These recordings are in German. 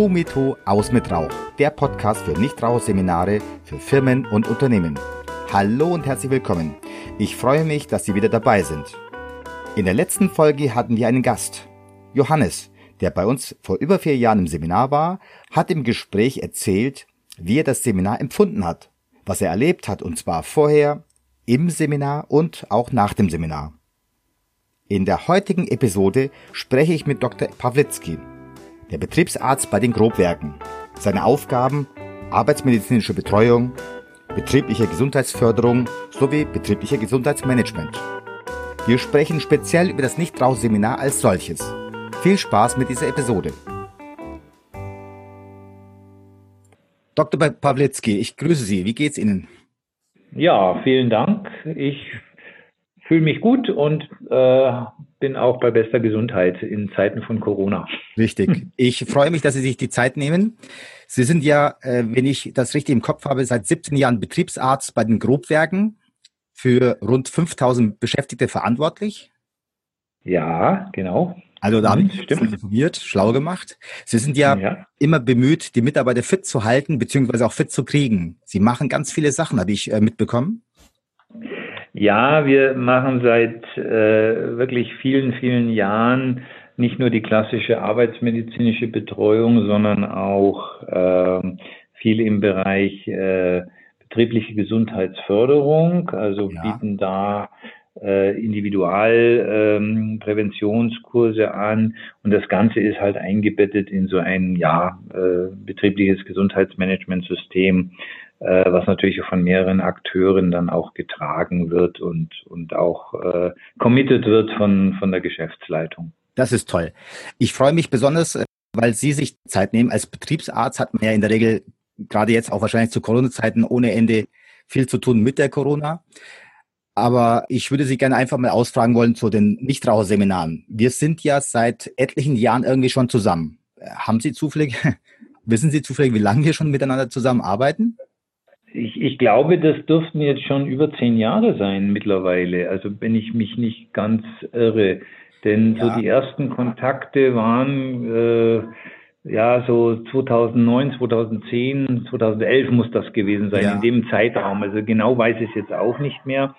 Tu mit Tu, aus mit Rauch. Der Podcast für Nichtraucherseminare für Firmen und Unternehmen. Hallo und herzlich willkommen. Ich freue mich, dass Sie wieder dabei sind. In der letzten Folge hatten wir einen Gast. Johannes, der bei uns vor über vier Jahren im Seminar war, hat im Gespräch erzählt, wie er das Seminar empfunden hat, was er erlebt hat, und zwar vorher, im Seminar und auch nach dem Seminar. In der heutigen Episode spreche ich mit Dr. Pawlitzki, der Betriebsarzt bei den Grobwerken. Seine Aufgaben arbeitsmedizinische Betreuung, betriebliche Gesundheitsförderung sowie betriebliche Gesundheitsmanagement. Wir sprechen speziell über das Nichtrauchseminar als solches. Viel Spaß mit dieser Episode. Dr. Pawlitzki, ich grüße Sie. Wie geht's Ihnen? Ja, vielen Dank. Ich fühle mich gut und äh, bin auch bei bester Gesundheit in Zeiten von Corona. Richtig. Ich freue mich, dass Sie sich die Zeit nehmen. Sie sind ja, äh, wenn ich das richtig im Kopf habe, seit 17 Jahren Betriebsarzt bei den Grobwerken für rund 5000 Beschäftigte verantwortlich. Ja, genau. Also da habe ich informiert, schlau gemacht. Sie sind ja, ja, immer bemüht, die Mitarbeiter fit zu halten, beziehungsweise auch fit zu kriegen. Sie machen ganz viele Sachen, habe ich äh, mitbekommen. Ja, wir machen seit äh, wirklich vielen, vielen Jahren nicht nur die klassische arbeitsmedizinische Betreuung, sondern auch äh, viel im Bereich äh, betriebliche Gesundheitsförderung. Also ja. bieten da äh, Individualpräventionskurse ähm, an und das Ganze ist halt eingebettet in so ein ja äh, betriebliches Gesundheitsmanagementsystem, was natürlich von mehreren Akteuren dann auch getragen wird und, und auch äh, committed wird von, von der Geschäftsleitung. Das ist toll. Ich freue mich besonders, äh, weil Sie sich Zeit nehmen. Als Betriebsarzt hat man ja in der Regel, gerade jetzt auch wahrscheinlich zu Corona-Zeiten, ohne Ende viel zu tun mit der Corona. Aber ich würde Sie gerne einfach mal ausfragen wollen zu den Nichtraucherseminaren. Wir sind ja seit etlichen Jahren irgendwie schon zusammen. Haben Sie zufällig, wissen Sie zufällig, wie lange wir schon miteinander zusammenarbeiten? Ich, ich glaube, das dürften jetzt schon über zehn Jahre sein mittlerweile. Also wenn ich mich nicht ganz irre. Denn ja. so die ersten Kontakte waren äh, ja so 2009, 2010, 2011 muss das gewesen sein, ja. in dem Zeitraum. Also genau weiß ich es jetzt auch nicht mehr.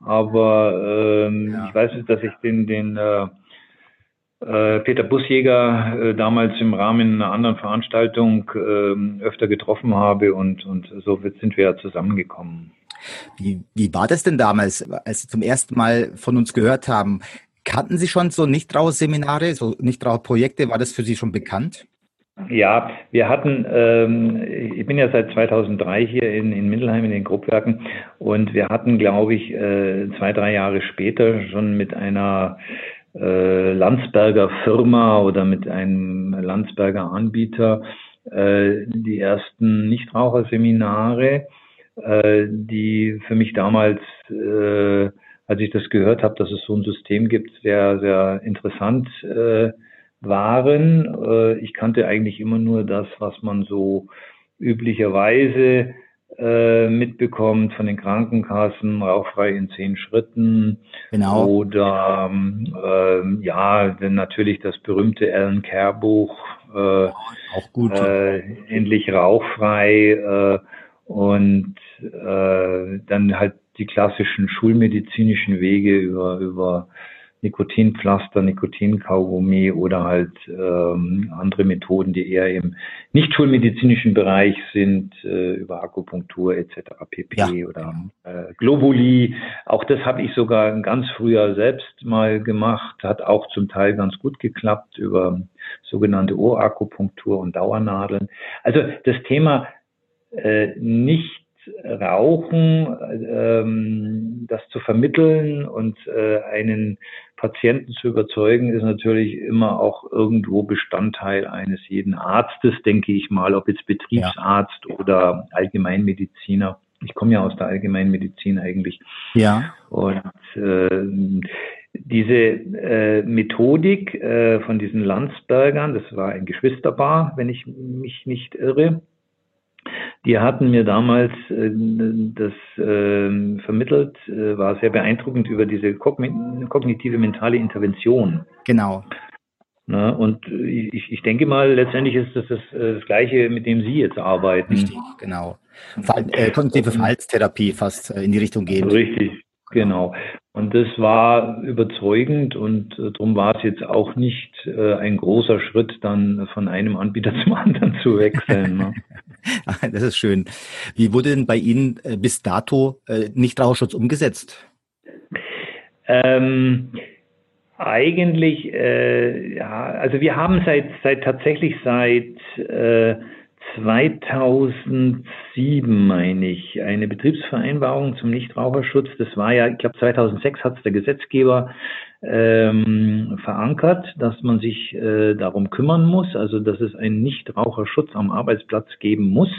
Aber ähm, ja. ich weiß, dass ich den, den äh, Peter Busjäger äh, damals im Rahmen einer anderen Veranstaltung äh, öfter getroffen habe und, und so sind wir ja zusammengekommen. Wie, wie war das denn damals, als Sie zum ersten Mal von uns gehört haben? Kannten Sie schon so Nichtraucherseminare, so Nichtraucherprojekte? War das für Sie schon bekannt? Ja, wir hatten, ähm, ich bin ja seit 2003 hier in, in Mindelheim in den Gruppwerken und wir hatten, glaube ich, äh, zwei, drei Jahre später schon mit einer äh, Landsberger Firma oder mit einem Landsberger Anbieter äh, die ersten Nichtraucherseminare, äh, die für mich damals, äh, als ich das gehört habe, dass es so ein System gibt, sehr, sehr interessant äh, waren. Äh, ich kannte eigentlich immer nur das, was man so üblicherweise äh, mitbekommt von den Krankenkassen, rauchfrei in zehn Schritten. Genau. Oder ähm, ja, denn natürlich das berühmte Alan Care Buch. Äh, auch gut. Äh, endlich rauchfrei äh, und äh, dann halt die klassischen schulmedizinischen Wege über über Nikotinpflaster, Nikotinkaugummi oder halt ähm, andere Methoden, die eher im nicht schulmedizinischen Bereich sind, äh, über Akupunktur etc. pp. Ja. oder äh, Globuli. Auch das habe ich sogar ganz früher selbst mal gemacht, hat auch zum Teil ganz gut geklappt über sogenannte Ohrakupunktur und Dauernadeln. Also das Thema äh, nicht Rauchen, ähm, das zu vermitteln und äh, einen Patienten zu überzeugen, ist natürlich immer auch irgendwo Bestandteil eines jeden Arztes, denke ich mal, ob jetzt Betriebsarzt ja. oder Allgemeinmediziner. Ich komme ja aus der Allgemeinmedizin eigentlich. Ja. Und äh, diese äh, Methodik äh, von diesen Landsbergern, das war ein Geschwisterpaar, wenn ich mich nicht irre, die hatten mir damals äh, das äh, vermittelt, äh, war sehr beeindruckend über diese kognitive mentale Intervention. Genau. Ne? Und ich, ich denke mal, letztendlich ist das, das äh, das Gleiche, mit dem Sie jetzt arbeiten. Richtig, genau. Ver äh, kognitive Verhaltenstherapie fast äh, in die Richtung gehen. Richtig, genau. Und das war überzeugend und äh, darum war es jetzt auch nicht äh, ein großer Schritt, dann von einem Anbieter zum anderen zu wechseln. Ne? das ist schön. Wie wurde denn bei Ihnen äh, bis dato äh, Nichtraucherschutz umgesetzt? Ähm, eigentlich, äh, ja, also wir haben seit, seit tatsächlich seit äh, 2007, meine ich, eine Betriebsvereinbarung zum Nichtraucherschutz. Das war ja, ich glaube 2006 hat es der Gesetzgeber ähm, verankert, dass man sich äh, darum kümmern muss, also dass es einen Nichtraucherschutz am Arbeitsplatz geben muss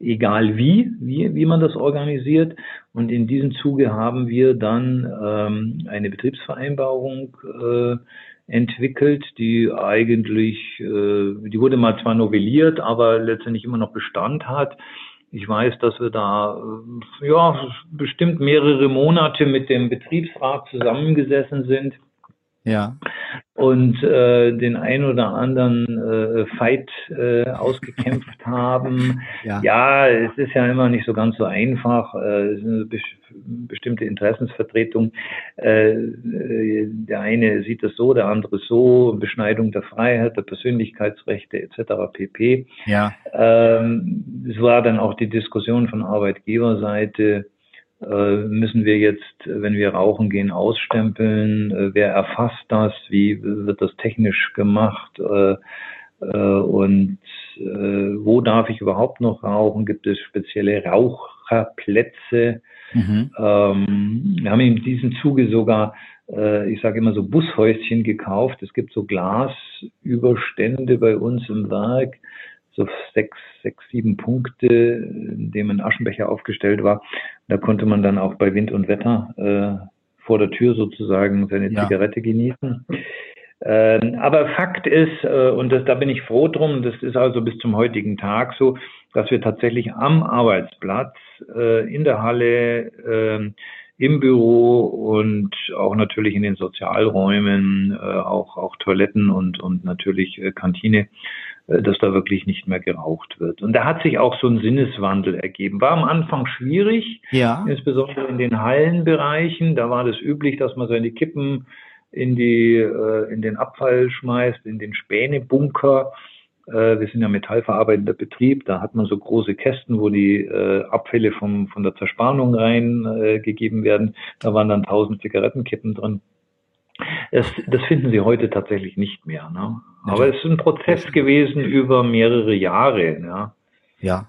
egal wie, wie, wie man das organisiert. Und in diesem Zuge haben wir dann ähm, eine Betriebsvereinbarung äh, entwickelt, die eigentlich, äh, die wurde mal zwar novelliert, aber letztendlich immer noch Bestand hat. Ich weiß, dass wir da äh, ja bestimmt mehrere Monate mit dem Betriebsrat zusammengesessen sind ja. Und äh, den ein oder anderen äh, Fight äh, ausgekämpft haben. Ja. ja, es ist ja immer nicht so ganz so einfach. Äh, es eine be bestimmte Interessensvertretung. Äh, äh, der eine sieht es so, der andere so. Beschneidung der Freiheit, der Persönlichkeitsrechte etc. pp. Ja. Ähm, es war dann auch die Diskussion von Arbeitgeberseite müssen wir jetzt, wenn wir rauchen gehen, ausstempeln? Äh, wer erfasst das? Wie wird das technisch gemacht? Äh, und wo darf ich überhaupt noch rauchen? Gibt es spezielle Raucherplätze? Mhm. Ähm, wir haben in diesem Zuge sogar, ich sage immer so Bushäuschen gekauft. Es gibt so Glasüberstände bei uns im Werk, so sechs, sechs, sieben Punkte, in dem ein Aschenbecher aufgestellt war. Da konnte man dann auch bei Wind und Wetter äh, vor der Tür sozusagen seine ja. Zigarette genießen. Ähm, aber Fakt ist, äh, und das, da bin ich froh drum, das ist also bis zum heutigen Tag so, dass wir tatsächlich am Arbeitsplatz, äh, in der Halle, äh, im Büro und auch natürlich in den Sozialräumen, äh, auch, auch Toiletten und, und natürlich äh, Kantine, dass da wirklich nicht mehr geraucht wird. Und da hat sich auch so ein Sinneswandel ergeben. War am Anfang schwierig, ja. insbesondere in den Hallenbereichen. Da war das üblich, dass man seine Kippen in die äh, in den Abfall schmeißt, in den Spänebunker. Äh, wir sind ja metallverarbeitender Betrieb, da hat man so große Kästen, wo die äh, Abfälle vom, von der Zerspannung reingegeben äh, werden. Da waren dann tausend Zigarettenkippen drin. Es, das finden Sie heute tatsächlich nicht mehr. Ne? Aber es ist ein Prozess gewesen über mehrere Jahre. Ja. ja.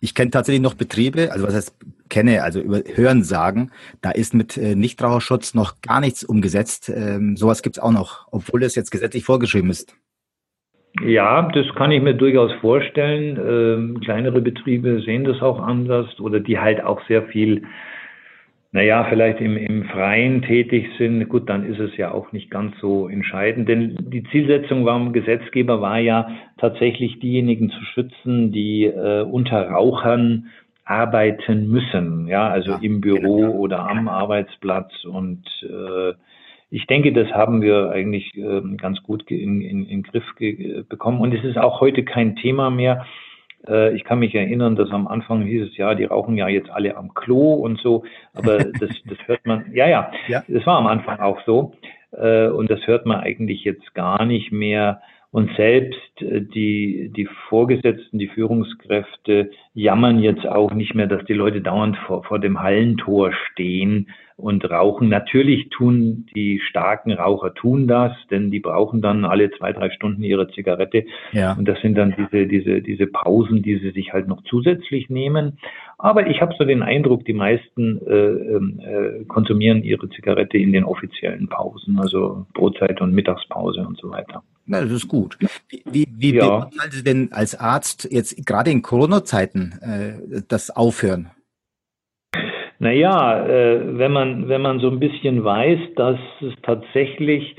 Ich kenne tatsächlich noch Betriebe, also was heißt kenne, also über Hören sagen, da ist mit äh, Nichtraucherschutz noch gar nichts umgesetzt. Ähm, sowas gibt es auch noch, obwohl das jetzt gesetzlich vorgeschrieben ist. Ja, das kann ich mir durchaus vorstellen. Ähm, kleinere Betriebe sehen das auch anders oder die halt auch sehr viel naja, vielleicht im, im Freien tätig sind, gut, dann ist es ja auch nicht ganz so entscheidend. Denn die Zielsetzung beim Gesetzgeber war ja tatsächlich diejenigen zu schützen, die äh, unter Rauchern arbeiten müssen, ja, also ja, im Büro genau. oder am Arbeitsplatz. Und äh, ich denke, das haben wir eigentlich äh, ganz gut in, in, in Griff bekommen. Und es ist auch heute kein Thema mehr. Äh, ich kann mich erinnern, dass am Anfang hieß es ja, die rauchen ja jetzt alle am Klo und so, aber das, das hört man, ja, ja, ja, das war am Anfang auch so. Äh, und das hört man eigentlich jetzt gar nicht mehr. Und selbst äh, die, die Vorgesetzten, die Führungskräfte jammern jetzt auch nicht mehr, dass die Leute dauernd vor, vor dem Hallentor stehen und rauchen. Natürlich tun die starken Raucher tun das, denn die brauchen dann alle zwei, drei Stunden ihre Zigarette. Ja. Und das sind dann diese, diese, diese Pausen, die sie sich halt noch zusätzlich nehmen. Aber ich habe so den Eindruck, die meisten äh, ähm, äh, konsumieren ihre Zigarette in den offiziellen Pausen, also Brotzeit und Mittagspause und so weiter. Na, das ist gut. Wie, wie, wie ja. beurteilen Sie denn als Arzt jetzt gerade in Corona-Zeiten äh, das Aufhören? Naja, äh, wenn man wenn man so ein bisschen weiß, dass es tatsächlich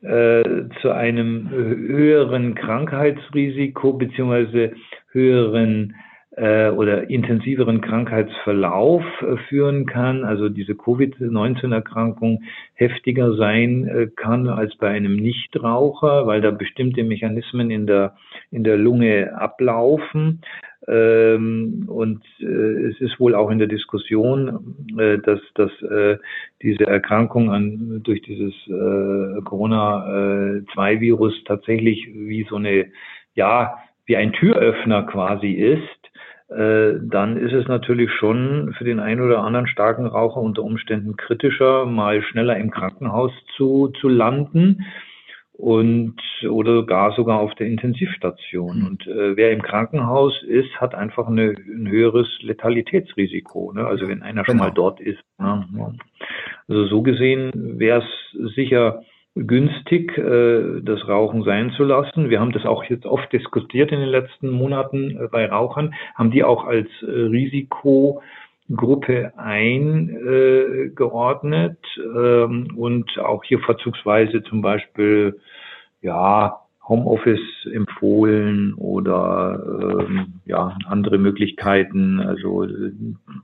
äh, zu einem höheren Krankheitsrisiko beziehungsweise höheren äh, oder intensiveren Krankheitsverlauf äh, führen kann, also diese Covid-19-Erkrankung heftiger sein äh, kann als bei einem Nichtraucher, weil da bestimmte Mechanismen in der, in der Lunge ablaufen. Ähm, und äh, es ist wohl auch in der Diskussion, äh, dass, dass äh, diese Erkrankung an, durch dieses äh, Corona-2-Virus tatsächlich wie so eine, ja, wie ein Türöffner quasi ist. Äh, dann ist es natürlich schon für den einen oder anderen starken Raucher unter Umständen kritischer, mal schneller im Krankenhaus zu, zu landen und oder gar sogar auf der Intensivstation. Mhm. Und äh, wer im Krankenhaus ist, hat einfach eine, ein höheres Letalitätsrisiko. Ne? Also wenn einer schon genau. mal dort ist. Ne? Also so gesehen wäre es sicher günstig, äh, das Rauchen sein zu lassen. Wir haben das auch jetzt oft diskutiert in den letzten Monaten äh, bei Rauchern, haben die auch als äh, Risikogruppe eingeordnet ähm, und auch hier vorzugsweise zum Beispiel ja Homeoffice empfohlen oder ähm, ja andere Möglichkeiten, also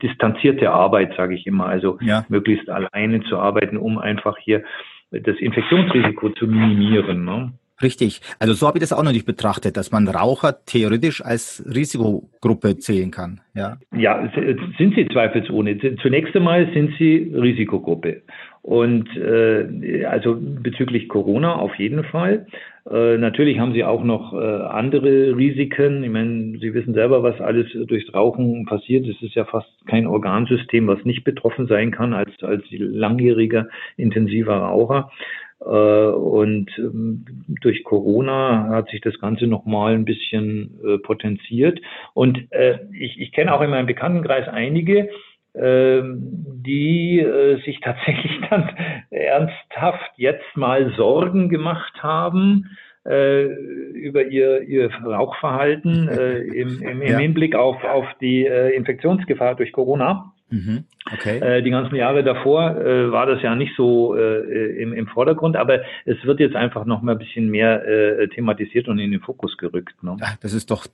distanzierte Arbeit, sage ich immer, also ja. möglichst alleine zu arbeiten, um einfach hier das Infektionsrisiko zu minimieren. Ne? Richtig. Also so habe ich das auch noch nicht betrachtet, dass man Raucher theoretisch als Risikogruppe zählen kann. Ja, ja sind sie zweifelsohne. Zunächst einmal sind sie Risikogruppe. Und äh, also bezüglich Corona auf jeden Fall. Äh, natürlich haben sie auch noch äh, andere Risiken. Ich meine, Sie wissen selber, was alles durchs Rauchen passiert. Es ist ja fast kein Organsystem, was nicht betroffen sein kann als, als langjähriger intensiver Raucher. Äh, und ähm, durch Corona hat sich das Ganze nochmal ein bisschen äh, potenziert. Und äh, ich, ich kenne auch in meinem Bekanntenkreis einige, ähm, die sich tatsächlich dann ernsthaft jetzt mal Sorgen gemacht haben über ihr, ihr Rauchverhalten im, im, im ja. Hinblick auf, auf die Infektionsgefahr durch Corona. Mhm. Okay. Äh, die ganzen Jahre davor äh, war das ja nicht so äh, im, im Vordergrund, aber es wird jetzt einfach noch mal ein bisschen mehr äh, thematisiert und in den Fokus gerückt. Ne? Das ist doch,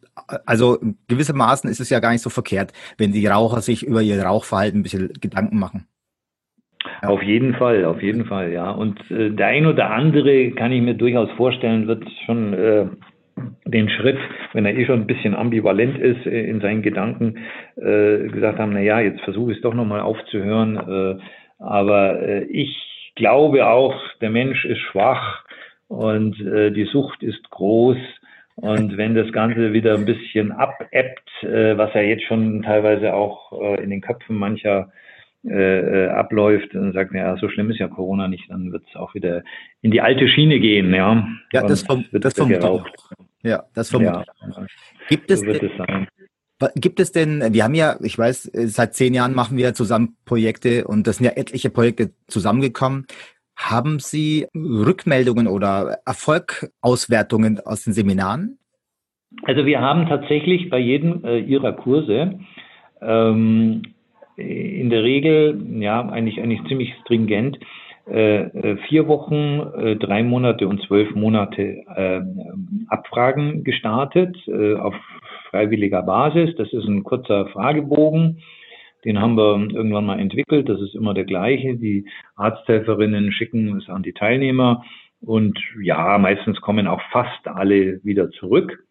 also gewissermaßen ist es ja gar nicht so verkehrt, wenn die Raucher sich über ihr Rauchverhalten ein bisschen Gedanken machen. Ja. Auf jeden Fall, auf jeden Fall, ja. Und äh, der ein oder andere kann ich mir durchaus vorstellen, wird schon äh, den Schritt, wenn er eh schon ein bisschen ambivalent ist äh, in seinen Gedanken, äh, gesagt haben, na ja, jetzt versuche ich es doch nochmal aufzuhören. Äh, aber äh, ich glaube auch, der Mensch ist schwach und äh, die Sucht ist groß. Und wenn das Ganze wieder ein bisschen abebbt, äh, was ja jetzt schon teilweise auch in den Köpfen mancher äh, abläuft, dann sagt man, ja, so schlimm ist ja Corona nicht, dann wird es auch wieder in die alte Schiene gehen, ja. Ja, das, vom, das vermute auch. Ja, das vermute ja, Gibt es, so wird es sein. Gibt es denn, wir haben ja, ich weiß, seit zehn Jahren machen wir zusammen Projekte und das sind ja etliche Projekte zusammengekommen. Haben Sie Rückmeldungen oder Erfolgauswertungen aus den Seminaren? Also wir haben tatsächlich bei jedem äh, Ihrer Kurse ähm, in der Regel, ja, eigentlich, eigentlich ziemlich stringent, äh, äh, vier Wochen, äh, drei Monate und zwölf Monate äh, Abfragen gestartet äh, auf freiwilliger Basis. Das ist ein kurzer Fragebogen. Den haben wir irgendwann mal entwickelt. Das ist immer der gleiche. Die Arzthelferinnen schicken es an die Teilnehmer. Und ja, meistens kommen auch fast alle wieder zurück.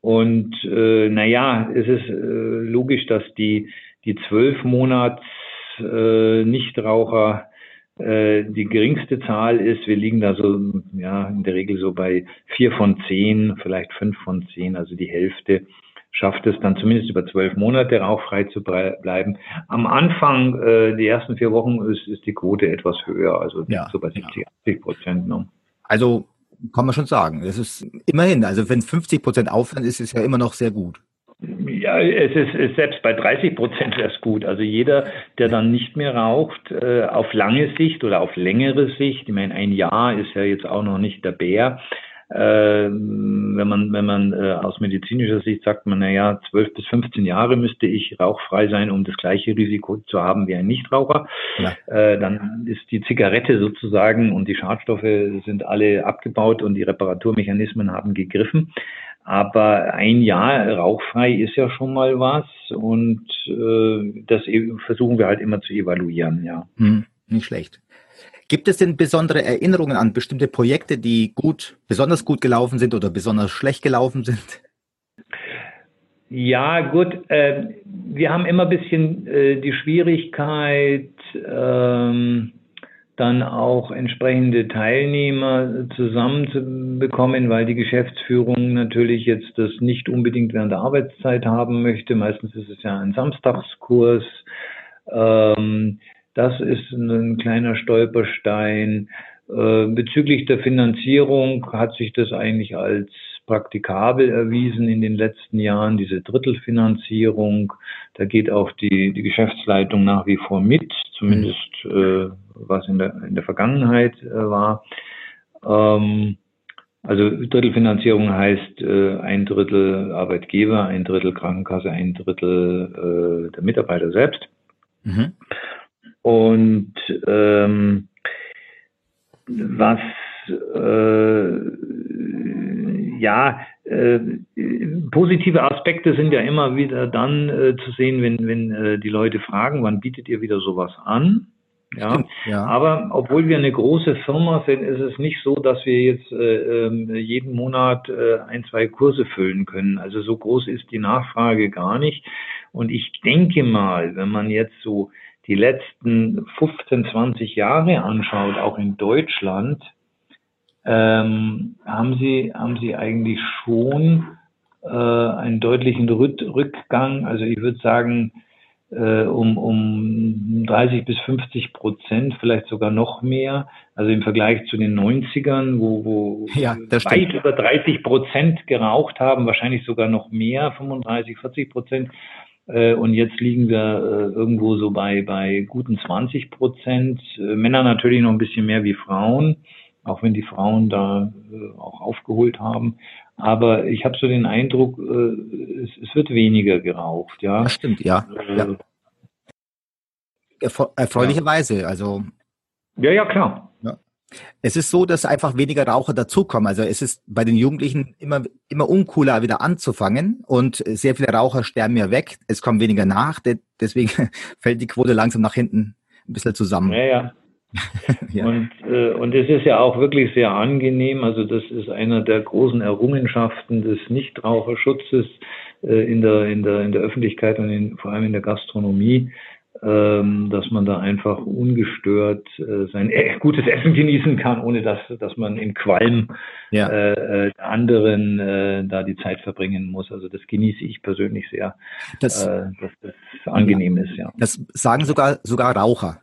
Und äh, naja, es ist äh, logisch, dass die die zwölf Monats äh, Nichtraucher die geringste Zahl ist. Wir liegen da so ja in der Regel so bei vier von zehn, vielleicht fünf von zehn, also die Hälfte schafft es dann zumindest über zwölf Monate rauchfrei zu bleiben. Am Anfang, äh, die ersten vier Wochen, ist, ist die Quote etwas höher, also ja, so bei 70, ja. 80 Prozent. Ne? Also kann man schon sagen. Es ist immerhin, also wenn es 50 Prozent aufhören, ist es ja immer noch sehr gut. Ja, es ist, ist selbst bei 30 Prozent wäre es gut. Also jeder, der dann nicht mehr raucht, äh, auf lange Sicht oder auf längere Sicht, ich meine, ein Jahr ist ja jetzt auch noch nicht der Bär. Äh, wenn man, wenn man äh, aus medizinischer Sicht sagt man, na ja, 12 bis 15 Jahre müsste ich rauchfrei sein, um das gleiche Risiko zu haben wie ein Nichtraucher. Ja. Äh, dann ist die Zigarette sozusagen und die Schadstoffe sind alle abgebaut und die Reparaturmechanismen haben gegriffen. Aber ein Jahr rauchfrei ist ja schon mal was und äh, das e-, versuchen wir halt immer zu evaluieren, ja. Hm, nicht schlecht. Gibt es denn besondere Erinnerungen an bestimmte Projekte, die gut, besonders gut gelaufen sind oder besonders schlecht gelaufen sind? Ja, gut. Äh, wir haben immer ein bisschen äh, die Schwierigkeit, ähm, dann auch entsprechende Teilnehmer zusammenzubekommen, weil die Geschäftsführung natürlich jetzt das nicht unbedingt während der Arbeitszeit haben möchte. Meistens ist es ja ein Samstagskurs. Ähm, das ist ein kleiner Stolperstein. Äh, bezüglich der Finanzierung hat sich das eigentlich als praktikabel erwiesen in den letzten Jahren, diese Drittelfinanzierung. Da geht auch die, die Geschäftsleitung nach wie vor mit, zumindest äh, was in der, in der Vergangenheit äh, war. Ähm, also Drittelfinanzierung heißt äh, ein Drittel Arbeitgeber, ein Drittel Krankenkasse, ein Drittel äh, der Mitarbeiter selbst. Mhm. Und ähm, was äh, ja, äh, positive Aspekte sind ja immer wieder dann äh, zu sehen, wenn, wenn äh, die Leute fragen, wann bietet ihr wieder sowas an? Ja, ja, aber obwohl wir eine große Firma sind, ist es nicht so, dass wir jetzt äh, ähm, jeden Monat äh, ein, zwei Kurse füllen können. Also so groß ist die Nachfrage gar nicht. Und ich denke mal, wenn man jetzt so die letzten 15, 20 Jahre anschaut, auch in Deutschland, ähm, haben Sie haben Sie eigentlich schon äh, einen deutlichen Rückgang. Also ich würde sagen äh, um, um 30 bis 50 Prozent, vielleicht sogar noch mehr. Also im Vergleich zu den 90ern, wo, wo ja, weit über 30 Prozent geraucht haben, wahrscheinlich sogar noch mehr, 35, 40 Prozent. Äh, und jetzt liegen wir äh, irgendwo so bei, bei guten 20 Prozent. Äh, Männer natürlich noch ein bisschen mehr wie Frauen auch wenn die Frauen da äh, auch aufgeholt haben. Aber ich habe so den Eindruck, äh, es, es, wird weniger geraucht. Ja, das stimmt, ja. Äh, ja. erfreulicherweise, also. Ja, ja, klar. Ja. Es ist so, dass einfach weniger Raucher dazukommen. Also es ist bei den Jugendlichen immer, immer uncooler, wieder anzufangen und sehr viele Raucher sterben ja weg. Es kommen weniger nach, deswegen fällt die Quote langsam nach hinten ein bisschen zusammen. Ja, ja. ja. Und, äh, und es ist ja auch wirklich sehr angenehm. Also das ist einer der großen Errungenschaften des Nichtraucherschutzes äh, in, der, in, der, in der Öffentlichkeit und in, vor allem in der Gastronomie, ähm, dass man da einfach ungestört äh, sein äh, gutes Essen genießen kann, ohne dass, dass man im Qualm ja. äh, äh der anderen äh, da die Zeit verbringen muss. Also das genieße ich persönlich sehr, das, äh, dass das angenehm ja. ist. Ja. Das sagen sogar sogar Raucher.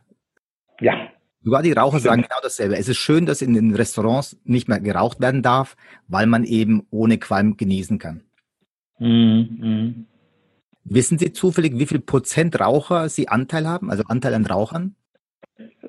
Ja, Sogar die Raucher sagen genau dasselbe. Es ist schön, dass in den Restaurants nicht mehr geraucht werden darf, weil man eben ohne Qualm genießen kann. Mhm. mhm. Wissen Sie zufällig, wie viel Prozent Raucher Sie Anteil haben, also Anteil an Rauchern?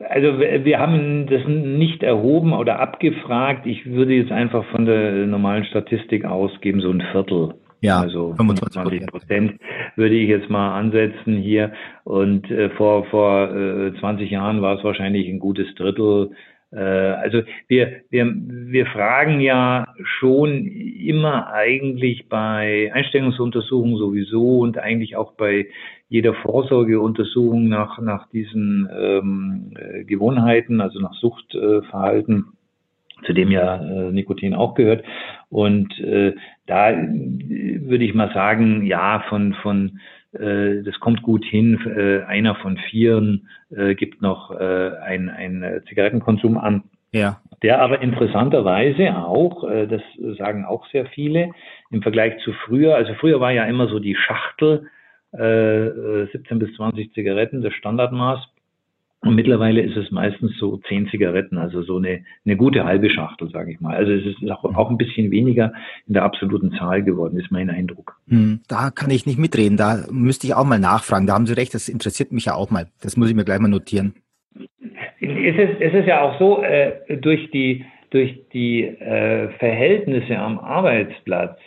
Also wir haben das nicht erhoben oder abgefragt. Ich würde jetzt einfach von der normalen Statistik ausgeben, so ein Viertel. Ja, also 25 Prozent würde ich jetzt mal ansetzen hier. Und äh, vor, vor äh, 20 Jahren war es wahrscheinlich ein gutes Drittel. Äh, also wir, wir, wir fragen ja schon immer eigentlich bei Einstellungsuntersuchungen sowieso und eigentlich auch bei jeder Vorsorgeuntersuchung nach, nach diesen ähm, äh, Gewohnheiten, also nach Suchtverhalten. Äh, zu dem ja äh, Nikotin auch gehört. Und äh, da würde ich mal sagen, ja, von, von äh, das kommt gut hin. Äh, einer von vieren äh, gibt noch äh, ein, ein Zigarettenkonsum an. Ja. Der aber interessanterweise auch, äh, das sagen auch sehr viele, im Vergleich zu früher, also früher war ja immer so die Schachtel, äh, 17 bis 20 Zigaretten, das Standardmaß. Und mittlerweile ist es meistens so zehn Zigaretten, also so eine, eine gute halbe Schachtel, sage ich mal. Also es ist auch, auch ein bisschen weniger in der absoluten Zahl geworden, ist mein Eindruck. Hm, da kann ich nicht mitreden, da müsste ich auch mal nachfragen. Da haben Sie recht, das interessiert mich ja auch mal. Das muss ich mir gleich mal notieren. Es ist, es ist ja auch so, äh, durch die, durch die äh, Verhältnisse am Arbeitsplatz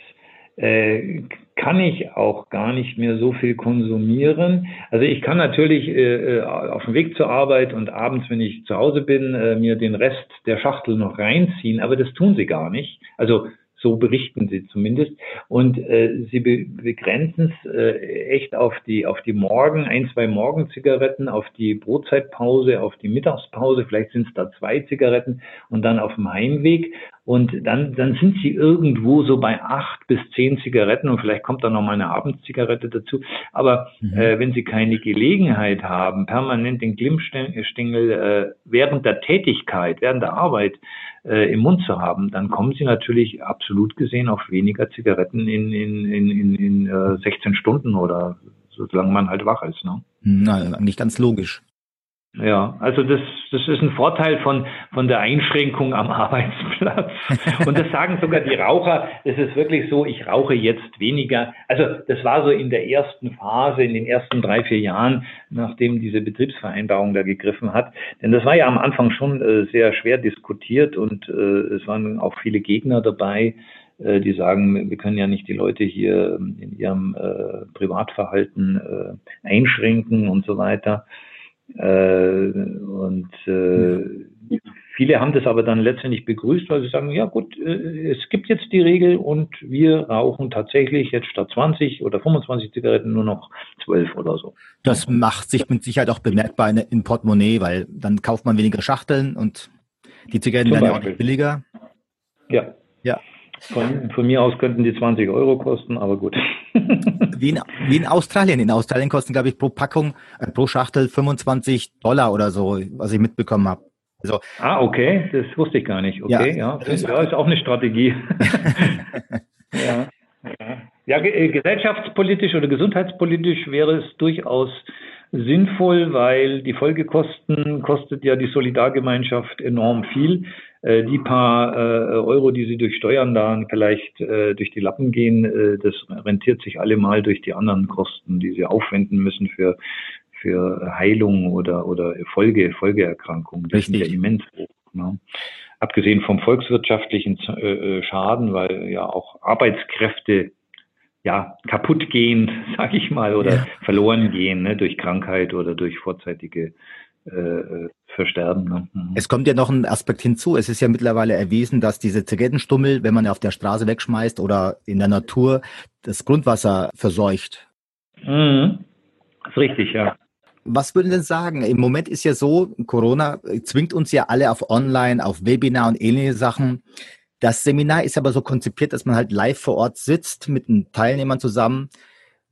äh, kann ich auch gar nicht mehr so viel konsumieren. Also ich kann natürlich äh, äh, auf dem Weg zur Arbeit und abends, wenn ich zu Hause bin, äh, mir den Rest der Schachtel noch reinziehen, aber das tun sie gar nicht. Also So berichten sie zumindest. Und äh, sie be begrenzen es äh, echt auf die, auf die Morgen, ein, zwei Morgenzigaretten, auf die Brotzeitpause, auf die Mittagspause, vielleicht sind es da zwei Zigaretten und dann auf dem Heimweg. Und dann, dann sind sie irgendwo so bei acht bis zehn Zigaretten und vielleicht kommt da noch mal eine Abendzigarette dazu. Aber mhm. äh, wenn sie keine Gelegenheit haben, permanent den Glimmstängel äh, während der Tätigkeit, während der Arbeit äh, im Mund zu haben, dann kommen sie natürlich absolut gesehen auf weniger Zigaretten in, in, in, in, in äh, 16 Stunden oder solange man halt wach ist. Ne? Na, eigentlich ganz logisch. Ja, also das, das ist ein Vorteil von, von der Einschränkung am Arbeitsplatz. Und das sagen sogar die Raucher. Es ist wirklich so, ich rauche jetzt weniger. Also das war so in der ersten Phase, in den ersten drei, vier Jahren, nachdem diese Betriebsvereinbarung da gegriffen hat. Denn das war ja am Anfang schon äh, sehr schwer diskutiert und äh, es waren auch viele Gegner dabei äh, die sagen, wir können ja nicht die Leute hier in ihrem äh, Privatverhalten äh, einschränken und so weiter. Äh, und äh, viele haben das aber dann letztendlich begrüßt, weil sie sagen, ja gut, äh, es gibt jetzt die Regel und wir rauchen tatsächlich jetzt statt 20 oder 25 Zigaretten nur noch 12 oder so. Das macht sich mit Sicherheit auch bemerkbar in, in Portemonnaie, weil dann kauft man weniger Schachteln und die Zigaretten werden ja auch nicht billiger. Ja. Ja. Von, von, mir aus könnten die 20 Euro kosten, aber gut. Wie, in, wie in Australien. In Australien kosten, glaube ich, pro Packung, äh, pro Schachtel 25 Dollar oder so, was ich mitbekommen habe. Also, ah, okay, das wusste ich gar nicht. Okay, ja, ja, das ja, ist auch eine Strategie. ja, ja. ja, äh, gesellschaftspolitisch oder gesundheitspolitisch wäre es durchaus sinnvoll, weil die Folgekosten kostet ja die Solidargemeinschaft enorm viel. Äh, die paar äh, Euro, die sie durch Steuern da vielleicht äh, durch die Lappen gehen, äh, das rentiert sich allemal durch die anderen Kosten, die sie aufwenden müssen für für Heilung oder oder Folge Folgeerkrankungen. Das Richtig. sind ja immens hoch. Ne? Abgesehen vom volkswirtschaftlichen äh, äh, Schaden, weil ja auch Arbeitskräfte ja, kaputt gehen, sag ich mal, oder ja. verloren gehen ne, durch Krankheit oder durch vorzeitige äh, versterben. Ne? Mhm. Es kommt ja noch ein Aspekt hinzu. Es ist ja mittlerweile erwiesen, dass diese Zigarettenstummel, wenn man auf der Straße wegschmeißt oder in der Natur, das Grundwasser verseucht. Mhm. Das ist richtig, ja. Was würden Sie denn sagen? Im Moment ist ja so, Corona zwingt uns ja alle auf Online, auf Webinar und ähnliche Sachen. Das Seminar ist aber so konzipiert, dass man halt live vor Ort sitzt mit den Teilnehmern zusammen.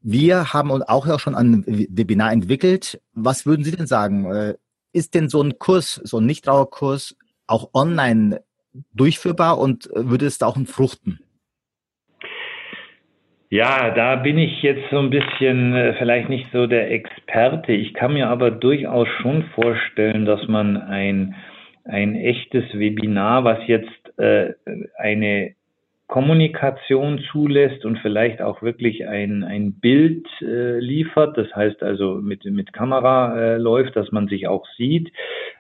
Wir haben uns auch schon ein Webinar entwickelt. Was würden Sie denn sagen? Äh, ist denn so ein Kurs, so ein Nichtraucherkurs auch online durchführbar und würde es da auch fruchten? Ja, da bin ich jetzt so ein bisschen äh, vielleicht nicht so der Experte. Ich kann mir aber durchaus schon vorstellen, dass man ein, ein echtes Webinar, was jetzt äh, eine Kommunikation zulässt und vielleicht auch wirklich ein, ein Bild äh, liefert, das heißt also mit, mit Kamera äh, läuft, dass man sich auch sieht,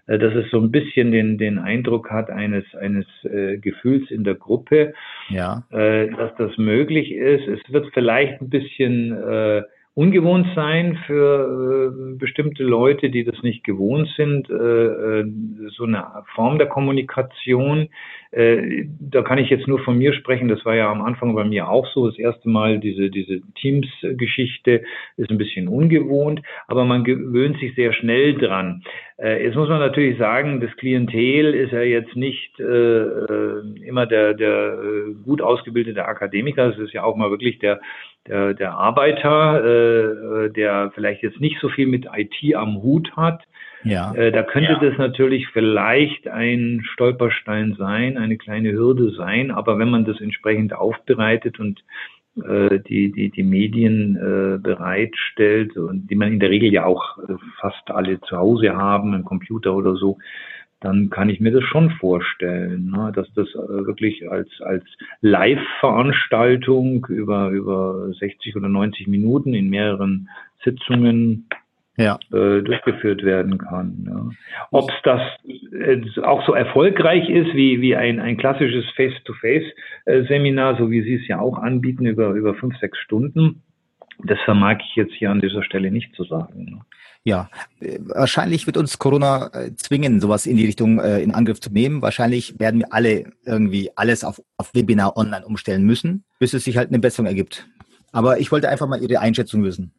äh, dass es so ein bisschen den, den Eindruck hat eines, eines äh, Gefühls in der Gruppe, ja. äh, dass das möglich ist. Es wird vielleicht ein bisschen äh, ungewohnt sein für äh, bestimmte Leute, die das nicht gewohnt sind, äh, äh, so eine Form der Kommunikation. Äh, da kann ich jetzt nur von mir sprechen. Das war ja am Anfang bei mir auch so. Das erste Mal diese, diese Teams-Geschichte ist ein bisschen ungewohnt, aber man gewöhnt sich sehr schnell dran. Äh, jetzt muss man natürlich sagen, das Klientel ist ja jetzt nicht äh, äh immer der, der äh, gut ausgebildete Akademiker. Es ist ja auch mal wirklich der der, der Arbeiter, äh, der vielleicht jetzt nicht so viel mit IT am Hut hat, ja. Äh, da könnte ja. das natürlich vielleicht ein Stolperstein sein, eine kleine Hürde sein, aber wenn man das entsprechend aufbereitet und äh, die, die, die Medien äh, bereitstellt und die man in der Regel ja auch äh, fast alle zu Hause haben, einen Computer oder so, dann kann ich mir das schon vorstellen, ne, dass das äh, wirklich als, als Live-Veranstaltung über, über 60 oder 90 Minuten in mehreren Sitzungen ja. äh, durchgeführt werden kann. Ja. Ob es das äh, auch so erfolgreich ist wie, wie ein, ein klassisches Face-to-Face-Seminar, so wie Sie es ja auch anbieten, über, über fünf, sechs Stunden, das vermag ich jetzt hier an dieser Stelle nicht zu sagen. Ne. Ja, wahrscheinlich wird uns Corona äh, zwingen, sowas in die Richtung äh, in Angriff zu nehmen. Wahrscheinlich werden wir alle irgendwie alles auf, auf Webinar online umstellen müssen, bis es sich halt eine Besserung ergibt. Aber ich wollte einfach mal Ihre Einschätzung wissen.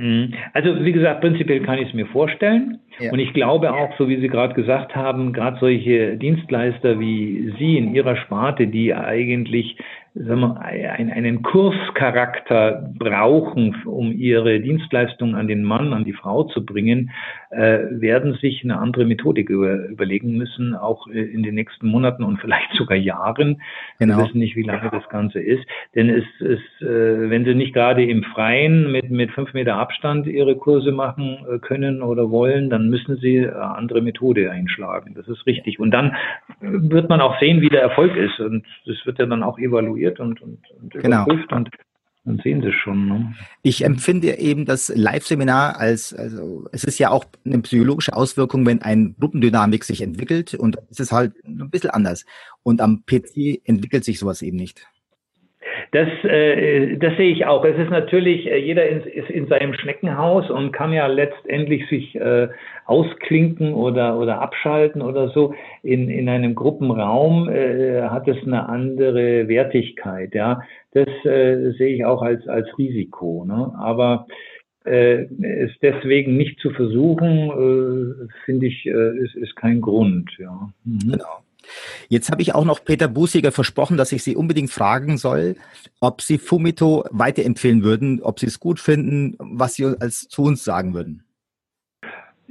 Mhm. Also wie gesagt, prinzipiell kann ich es mir vorstellen. Ja. Und ich glaube auch, so wie Sie gerade gesagt haben, gerade solche Dienstleister wie Sie in Ihrer Sparte, die eigentlich wir, einen Kurscharakter brauchen, um ihre Dienstleistungen an den Mann, an die Frau zu bringen, äh, werden sich eine andere Methodik über, überlegen müssen, auch äh, in den nächsten Monaten und vielleicht sogar Jahren. Genau. Wir wissen nicht, wie lange das Ganze ist. Denn es ist, äh, wenn sie nicht gerade im Freien mit, mit fünf Meter Abstand ihre Kurse machen können oder wollen, dann müssen sie eine andere Methode einschlagen. Das ist richtig. Und dann wird man auch sehen, wie der Erfolg ist. Und das wird ja dann auch evaluiert evaluiert und, und, und genau. überprüft und dann sehen Sie schon. Ne? Ich empfinde eben das Live-Seminar als, also es ist ja auch eine psychologische Auswirkung, wenn ein Gruppendynamik sich entwickelt und es ist halt ein bisschen anders. Und am PC entwickelt sich sowas eben nicht. Das, äh, das sehe ich auch. Es ist natürlich, äh, jeder ist in seinem Schneckenhaus und kann ja letztendlich sich äh, ausklinken oder, oder abschalten oder so. In, in einem Gruppenraum hat es eine andere Wertigkeit. Ja, das sehe ich auch als, als Risiko. Ne? Aber es deswegen nicht zu versuchen, finde ich, ist, ist kein Grund. Ja. Mhm. Genau. Jetzt habe ich auch noch Peter Busiger versprochen, dass ich Sie unbedingt fragen soll, ob Sie Fumito weiterempfehlen würden, ob Sie es gut finden, was Sie als zu uns sagen würden.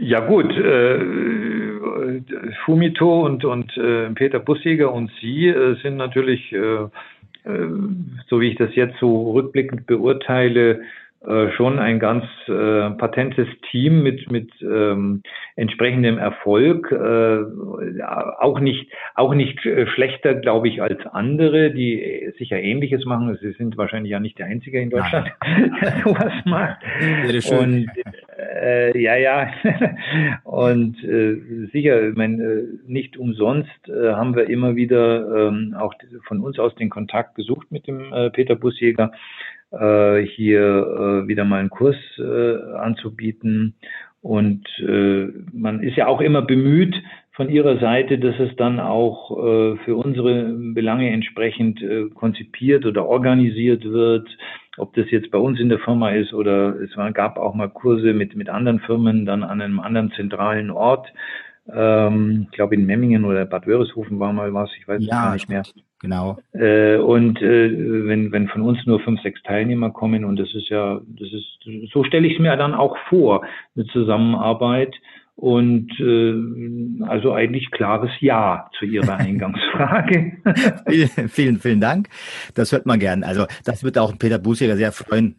Ja gut, äh, Fumito und, und äh, Peter Bussiger und Sie äh, sind natürlich, äh, äh, so wie ich das jetzt so rückblickend beurteile, äh, schon ein ganz äh, patentes Team mit mit ähm, entsprechendem Erfolg, äh, auch nicht auch nicht äh, schlechter, glaube ich, als andere, die sicher Ähnliches machen. Sie sind wahrscheinlich ja nicht der Einzige in Deutschland, der sowas macht. Und äh, ja, ja, und äh, sicher, ich meine, äh, nicht umsonst äh, haben wir immer wieder ähm, auch von uns aus den Kontakt gesucht mit dem äh, Peter Busjäger äh, hier äh, wieder mal einen Kurs äh, anzubieten. Und äh, man ist ja auch immer bemüht von ihrer Seite, dass es dann auch äh, für unsere Belange entsprechend äh, konzipiert oder organisiert wird. Ob das jetzt bei uns in der Firma ist oder es war, gab auch mal Kurse mit, mit anderen Firmen dann an einem anderen zentralen Ort. Ähm, ich glaube in Memmingen oder Bad Wörishofen war mal was, ich weiß ja, gar nicht mehr. Genau. Äh, und äh, wenn, wenn von uns nur fünf, sechs Teilnehmer kommen, und das ist ja, das ist, so stelle ich es mir dann auch vor, eine Zusammenarbeit. Und äh, also eigentlich klares Ja zu Ihrer Eingangsfrage. vielen, vielen, Dank. Das hört man gern. Also das wird auch Peter Busiger sehr freuen.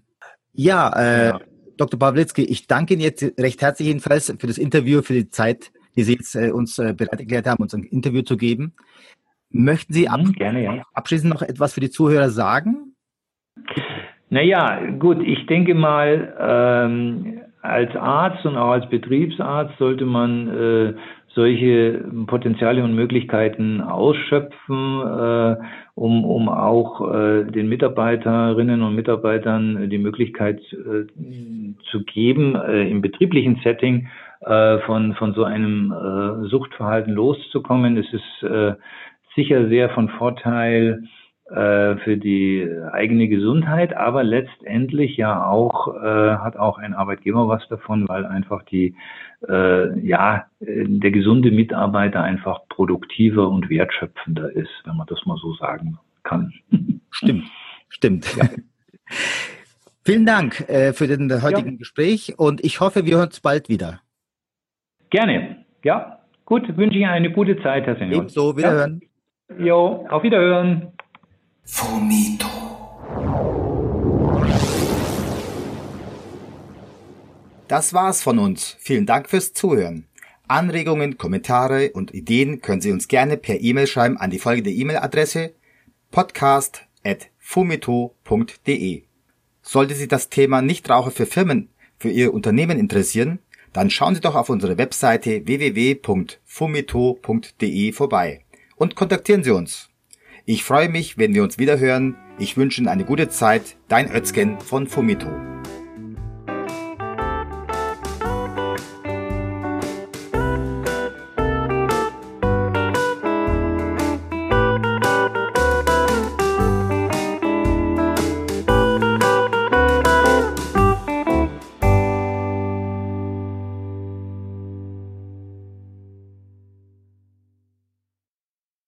Ja, äh, ja. Dr. Pawlitzki, ich danke Ihnen jetzt recht herzlich jedenfalls für das Interview, für die Zeit, die Sie jetzt äh, uns äh, bereit erklärt haben, uns ein Interview zu geben. Möchten Sie ab, mhm, gerne, ja. abschließend noch etwas für die Zuhörer sagen? Naja, gut, ich denke mal, ähm, als Arzt und auch als Betriebsarzt sollte man äh, solche Potenziale und Möglichkeiten ausschöpfen, äh, um, um auch äh, den Mitarbeiterinnen und Mitarbeitern die Möglichkeit äh, zu geben, äh, im betrieblichen Setting äh, von, von so einem äh, Suchtverhalten loszukommen. Es ist sicher sehr von Vorteil äh, für die eigene Gesundheit, aber letztendlich ja auch äh, hat auch ein Arbeitgeber was davon, weil einfach die äh, ja der gesunde Mitarbeiter einfach produktiver und wertschöpfender ist, wenn man das mal so sagen kann. Stimmt, stimmt. Ja. Vielen Dank äh, für den heutigen ja. Gespräch und ich hoffe, wir hören uns bald wieder. Gerne. Ja, gut. Wünsche Ihnen eine gute Zeit, Herr Senior. Ebenso. Wiederhören. Ja. Jo, auf Wiederhören. Fumito. Das war's von uns. Vielen Dank fürs Zuhören. Anregungen, Kommentare und Ideen können Sie uns gerne per E-Mail schreiben an die folgende E-Mail-Adresse podcast.fumito.de. Sollte Sie das Thema Nichtraucher für Firmen für Ihr Unternehmen interessieren, dann schauen Sie doch auf unsere Webseite www.fumito.de vorbei und kontaktieren Sie uns. Ich freue mich, wenn wir uns wieder hören. Ich wünsche Ihnen eine gute Zeit. Dein Özgen von Fumito.